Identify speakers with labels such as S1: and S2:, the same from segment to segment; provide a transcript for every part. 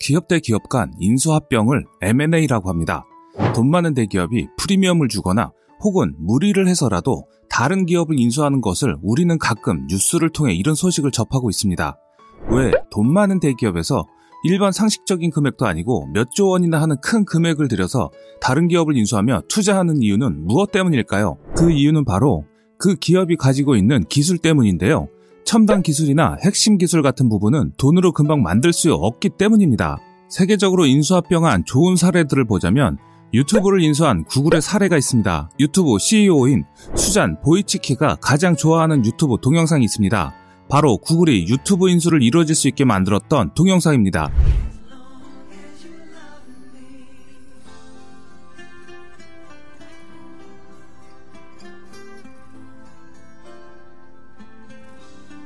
S1: 기업 대 기업 간 인수합병을 M&A라고 합니다. 돈 많은 대기업이 프리미엄을 주거나 혹은 무리를 해서라도 다른 기업을 인수하는 것을 우리는 가끔 뉴스를 통해 이런 소식을 접하고 있습니다. 왜 돈 많은 대기업에서 일반 상식적인 금액도 아니고 몇 조 원이나 하는 큰 금액을 들여서 다른 기업을 인수하며 투자하는 이유는 무엇 때문일까요? 그 이유는 바로 그 기업이 가지고 있는 기술 때문인데요. 첨단 기술이나 핵심 기술 같은 부분은 돈으로 금방 만들 수 없기 때문입니다. 세계적으로 인수합병한 좋은 사례들을 보자면 유튜브를 인수한 구글의 사례가 있습니다. 유튜브 CEO인 수잔 보이치키가 가장 좋아하는 유튜브 동영상이 있습니다. 바로 구글이 유튜브 인수를 이루어질 수 있게 만들었던 동영상입니다.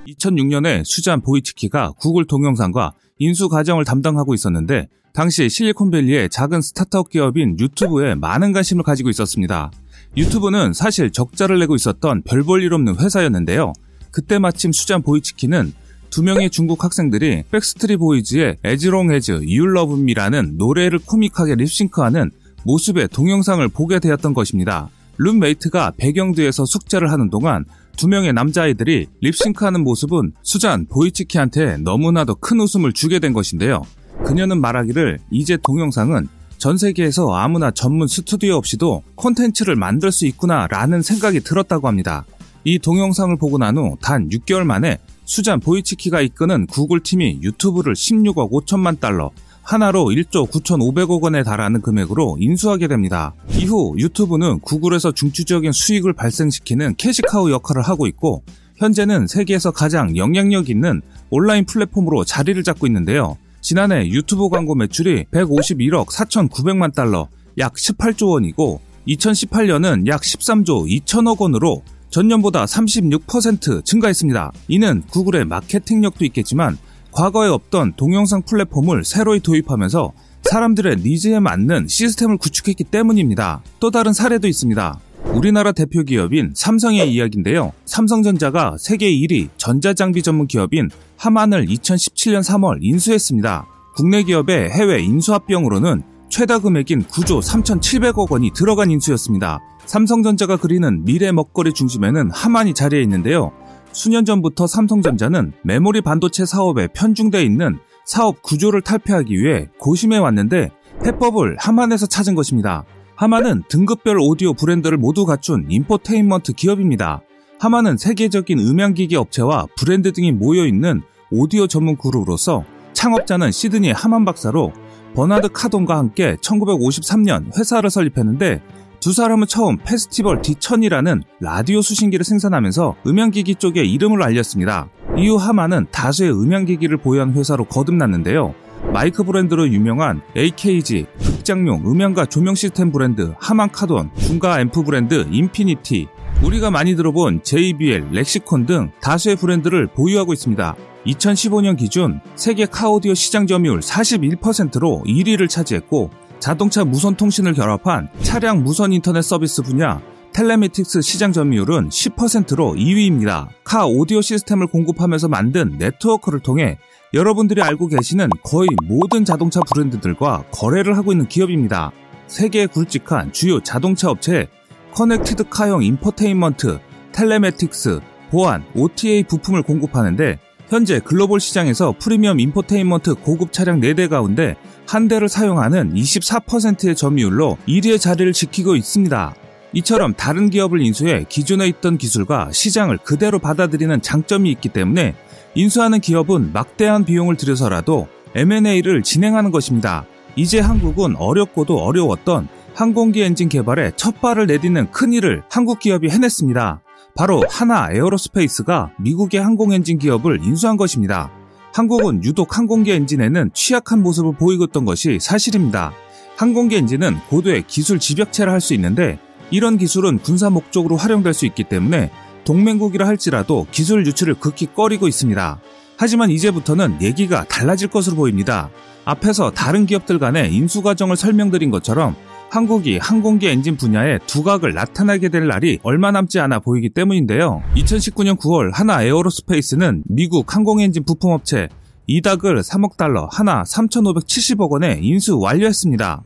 S1: 2006년에 수잔 보이치키가 구글 동영상과 인수 과정을 담당하고 있었는데 당시 실리콘밸리의 작은 스타트업 기업인 유튜브에 많은 관심을 가지고 있었습니다. 유튜브는 사실 적자를 내고 있었던 별 볼 일 없는 회사였는데요. 그때 마침 수잔 보이치키는 두 명의 중국 학생들이 백스트리 보이즈의 에즈롱 에즈 유울러브미라는 노래를 코믹하게 립싱크하는 모습의 동영상을 보게 되었던 것입니다. 룸메이트가 배경 뒤에서 숙제를 하는 동안 두 명의 남자아이들이 립싱크하는 모습은 수잔 보이치키한테 너무나도 큰 웃음을 주게 된 것인데요. 그녀는 말하기를 이제 동영상은 전 세계에서 아무나 전문 스튜디오 없이도 콘텐츠를 만들 수 있구나 라는 생각이 들었다고 합니다. 이 동영상을 보고 난 후 단 6개월 만에 수잔 보이치키가 이끄는 구글 팀이 유튜브를 16억 5천만 달러, 하나로 1조 9,500억 원에 달하는 금액으로 인수하게 됩니다. 이후 유튜브는 구글에서 중추적인 수익을 발생시키는 캐시카우 역할을 하고 있고 현재는 세계에서 가장 영향력 있는 온라인 플랫폼으로 자리를 잡고 있는데요. 지난해 유튜브 광고 매출이 151억 4,900만 달러, 약 18조 원이고 2018년은 약 13조 2천억 원으로 전년보다 36% 증가했습니다. 이는 구글의 마케팅력도 있겠지만 과거에 없던 동영상 플랫폼을 새로이 도입하면서 사람들의 니즈에 맞는 시스템을 구축했기 때문입니다. 또 다른 사례도 있습니다. 우리나라 대표 기업인 삼성의 이야기인데요. 삼성전자가 세계 1위 전자장비 전문 기업인 하만을 2017년 3월 인수했습니다. 국내 기업의 해외 인수 합병으로는 최다 금액인 9조 3,700억 원이 들어간 인수였습니다. 삼성전자가 그리는 미래 먹거리 중심에는 하만이 자리해 있는데요. 수년 전부터 삼성전자는 메모리 반도체 사업에 편중돼 있는 사업 구조를 탈피하기 위해 고심해 왔는데 해법을 하만에서 찾은 것입니다. 하만은 등급별 오디오 브랜드를 모두 갖춘 인포테인먼트 기업입니다. 하만은 세계적인 음향기기 업체와 브랜드 등이 모여 있는 오디오 전문 그룹으로서 창업자는 시드니 하만 박사로 버나드 카돈과 함께 1953년 회사를 설립했는데 두 사람은 처음 페스티벌 D1000이라는 라디오 수신기를 생산하면서 음향기기 쪽에 이름을 알렸습니다. 이후 하만은 다수의 음향기기를 보유한 회사로 거듭났는데요. 마이크 브랜드로 유명한 AKG, 극장용 음향과 조명 시스템 브랜드 하만카돈, 중가 앰프 브랜드 인피니티, 우리가 많이 들어본 JBL, 렉시콘 등 다수의 브랜드를 보유하고 있습니다. 2015년 기준 세계 카오디오 시장 점유율 41%로 1위를 차지했고 자동차 무선 통신을 결합한 차량 무선 인터넷 서비스 분야 telematics 시장 점유율은 10%로 2위입니다. 카 오디오 시스템을 공급하면서 만든 네트워크를 통해 여러분들이 알고 계시는 거의 모든 자동차 브랜드들과 거래를 하고 있는 기업입니다. 세계에 굵직한 주요 자동차 업체 connected car용 infotainment, telematics, 보안, OTA 부품을 공급하는데 현재 글로벌 시장에서 프리미엄 인포테인먼트 고급 차량 4대 가운데 한 대를 사용하는 24%의 점유율로 1위의 자리를 지키고 있습니다. 이처럼 다른 기업을 인수해 기존에 있던 기술과 시장을 그대로 받아들이는 장점이 있기 때문에 인수하는 기업은 막대한 비용을 들여서라도 M&A를 진행하는 것입니다. 이제 한국은 어렵고도 어려웠던 항공기 엔진 개발에 첫 발을 내딛는 큰 일을 한국 기업이 해냈습니다. 바로 한화 에어로스페이스가 미국의 항공 엔진 기업을 인수한 것입니다. 한국은 유독 항공기 엔진에는 취약한 모습을 보이고 있던 것이 사실입니다. 항공기 엔진은 고도의 기술 집약체라 할 수 있는데 이런 기술은 군사 목적으로 활용될 수 있기 때문에 동맹국이라 할지라도 기술 유출을 극히 꺼리고 있습니다. 하지만 이제부터는 얘기가 달라질 것으로 보입니다. 앞에서 다른 기업들 간의 인수 과정을 설명드린 것처럼 한국이 항공기 엔진 분야에 두각을 나타나게 될 날이 얼마 남지 않아 보이기 때문인데요. 2019년 9월 한화 에어로스페이스는 미국 항공 엔진 부품업체 이닥을 3억 달러 한화 3,570억 원에 인수 완료했습니다.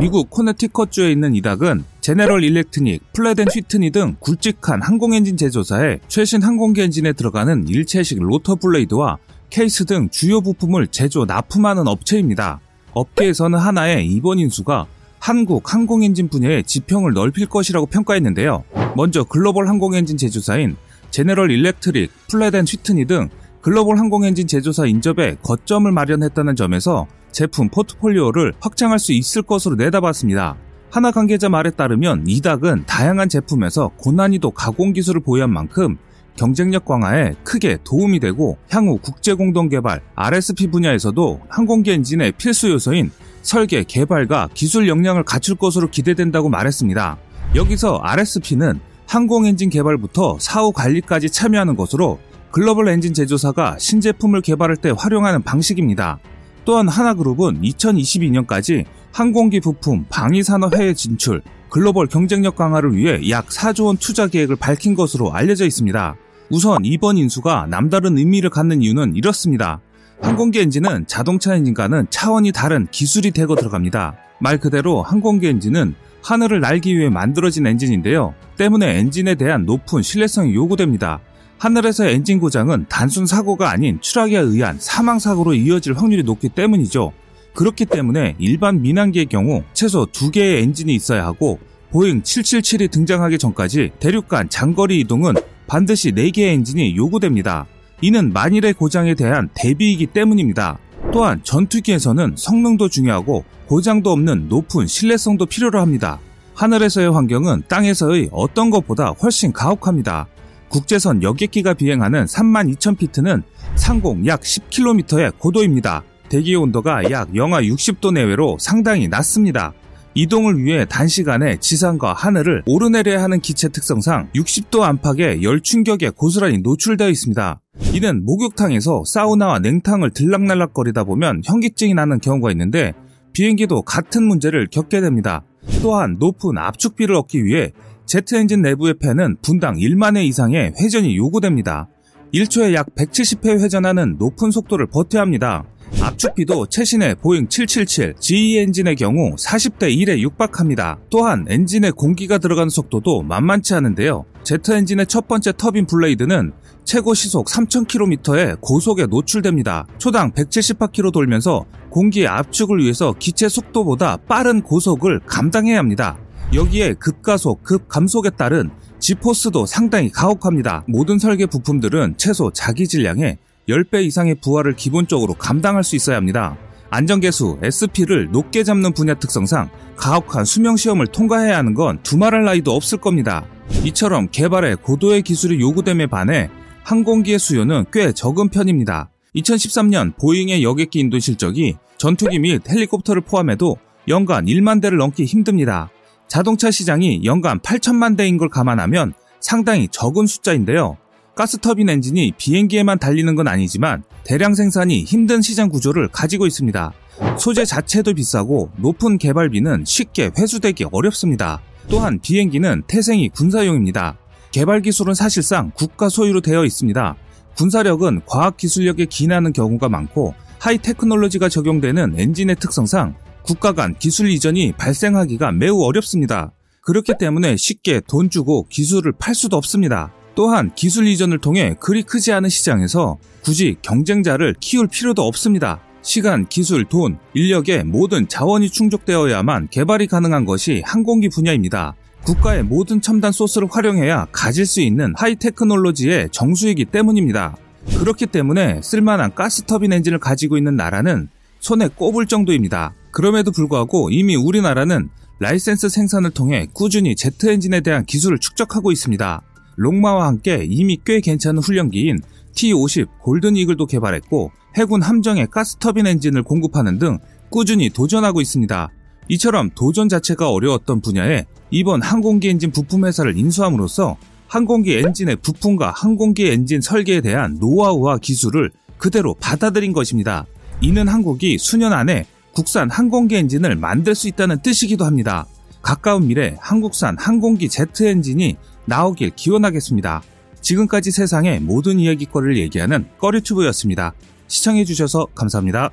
S1: 미국 코네티컷주에 있는 이닥은 제네럴 일렉트릭, 프랫 앤 휘트니 등 굵직한 항공엔진 제조사의 최신 항공기 엔진에 들어가는 일체식 rotor blade와 케이스 등 주요 부품을 제조 납품하는 업체입니다. 업계에서는 한화의 이번 인수가 한국 항공엔진 분야의 지평을 넓힐 것이라고 평가했는데요. 먼저 글로벌 항공엔진 제조사인 제네럴 일렉트릭, 프랫 앤 휘트니 등 글로벌 항공엔진 제조사 인접에 거점을 마련했다는 점에서 제품 포트폴리오를 확장할 수 있을 것으로 내다봤습니다. 한화 관계자 말에 따르면 이닥은 다양한 제품에서 고난이도 가공 기술을 보유한 만큼 경쟁력 강화에 크게 도움이 되고 향후 국제 공동 개발 RSP 분야에서도 항공기 엔진의 필수 요소인 설계, 개발과 기술 역량을 갖출 것으로 기대된다고 말했습니다. 여기서 RSP는 항공 엔진 개발부터 사후 관리까지 참여하는 것으로 글로벌 엔진 제조사가 신제품을 개발할 때 활용하는 방식입니다. 또한 하나그룹은 2022년까지 항공기 부품 방위산업 해외 진출, 글로벌 경쟁력 강화를 위해 약 4조 원 투자 계획을 밝힌 것으로 알려져 있습니다. 우선 이번 인수가 남다른 의미를 갖는 이유는 이렇습니다. 항공기 엔진은 자동차 엔진과는 차원이 다른 기술이 되고 들어갑니다. 말 그대로 항공기 엔진은 하늘을 날기 위해 만들어진 엔진인데요. 때문에 엔진에 대한 높은 신뢰성이 요구됩니다. 하늘에서 엔진 고장은 단순 사고가 아닌 추락에 의한 사망 사고로 이어질 확률이 높기 때문이죠. 그렇기 때문에 일반 민항기의 경우 최소 두 개의 엔진이 있어야 하고 보잉 777이 등장하기 전까지 대륙 간 장거리 이동은 반드시 4개의 엔진이 요구됩니다. 이는 만일의 고장에 대한 대비이기 때문입니다. 또한 전투기에서는 성능도 중요하고 고장도 없는 높은 신뢰성도 필요로 합니다. 하늘에서의 환경은 땅에서의 어떤 것보다 훨씬 가혹합니다. 국제선 여객기가 비행하는 32,000피트는 상공 약 10km의 고도입니다. 대기 온도가 약 영하 60도 내외로 상당히 낮습니다. 이동을 위해 단시간에 지상과 하늘을 오르내려야 하는 기체 특성상 60도 안팎의 열 충격에 고스란히 노출되어 있습니다. 이는 목욕탕에서 사우나와 냉탕을 들락날락거리다 보면 현기증이 나는 경우가 있는데 비행기도 같은 문제를 겪게 됩니다. 또한 높은 압축비를 얻기 위해 제트 엔진 내부의 팬은 분당 1만 회 이상의 회전이 요구됩니다. 1초에 약 170회 회전하는 높은 속도를 버텨야 합니다. 압축비도 최신의 보잉 777 GE 엔진의 경우 40대 1에 육박합니다. 또한 엔진에 공기가 들어가는 속도도 만만치 않은데요. 제트 엔진의 첫 번째 터빈 블레이드는 최고 시속 3000km의 고속에 노출됩니다. 초당 178km 돌면서 공기의 압축을 위해서 기체 속도보다 빠른 고속을 감당해야 합니다. 여기에 급가속, 급감속에 따른 지포스도 상당히 가혹합니다. 모든 설계 부품들은 최소 자기 질량의 10배 이상의 부하를 기본적으로 감당할 수 있어야 합니다. 안전계수 SP를 높게 잡는 분야 특성상 가혹한 수명 시험을 통과해야 하는 건 두말할 나이도 없을 겁니다. 이처럼 개발에 고도의 기술이 요구됨에 반해 항공기의 수요는 꽤 적은 편입니다. 2013년 보잉의 여객기 인도 실적이 전투기 및 헬리콥터를 포함해도 연간 1만 대를 넘기 힘듭니다. 자동차 시장이 연간 8천만 대인 걸 감안하면 상당히 적은 숫자인데요. 가스터빈 엔진이 비행기에만 달리는 건 아니지만 대량 생산이 힘든 시장 구조를 가지고 있습니다. 소재 자체도 비싸고 높은 개발비는 쉽게 회수되기 어렵습니다. 또한 비행기는 태생이 군사용입니다. 개발 기술은 사실상 국가 소유로 되어 있습니다. 군사력은 과학 기술력에 기인하는 경우가 많고 하이 테크놀로지가 적용되는 엔진의 특성상 국가 간 기술 이전이 발생하기가 매우 어렵습니다. 그렇기 때문에 쉽게 돈 주고 기술을 팔 수도 없습니다. 또한 기술 이전을 통해 그리 크지 않은 시장에서 굳이 경쟁자를 키울 필요도 없습니다. 시간, 기술, 돈, 인력의 모든 자원이 충족되어야만 개발이 가능한 것이 항공기 분야입니다. 국가의 모든 첨단 소스를 활용해야 가질 수 있는 하이 테크놀로지의 정수이기 때문입니다. 그렇기 때문에 쓸만한 가스터빈 엔진을 가지고 있는 나라는 손에 꼽을 정도입니다. 그럼에도 불구하고 이미 우리나라는 라이센스 생산을 통해 꾸준히 제트 엔진에 대한 기술을 축적하고 있습니다. 롱마와 함께 이미 꽤 괜찮은 훈련기인 T-50 골든 이글도 개발했고 해군 함정에 가스터빈 엔진을 공급하는 등 꾸준히 도전하고 있습니다. 이처럼 도전 자체가 어려웠던 분야에 이번 항공기 엔진 부품 회사를 인수함으로써 항공기 엔진의 부품과 항공기 엔진 설계에 대한 노하우와 기술을 그대로 받아들인 것입니다. 이는 한국이 수년 안에 국산 항공기 엔진을 만들 수 있다는 뜻이기도 합니다. 가까운 미래 한국산 항공기 제트 엔진이 나오길 기원하겠습니다. 지금까지 세상의 모든 이야기거리를 얘기하는 꺼리튜브였습니다. 시청해주셔서 감사합니다.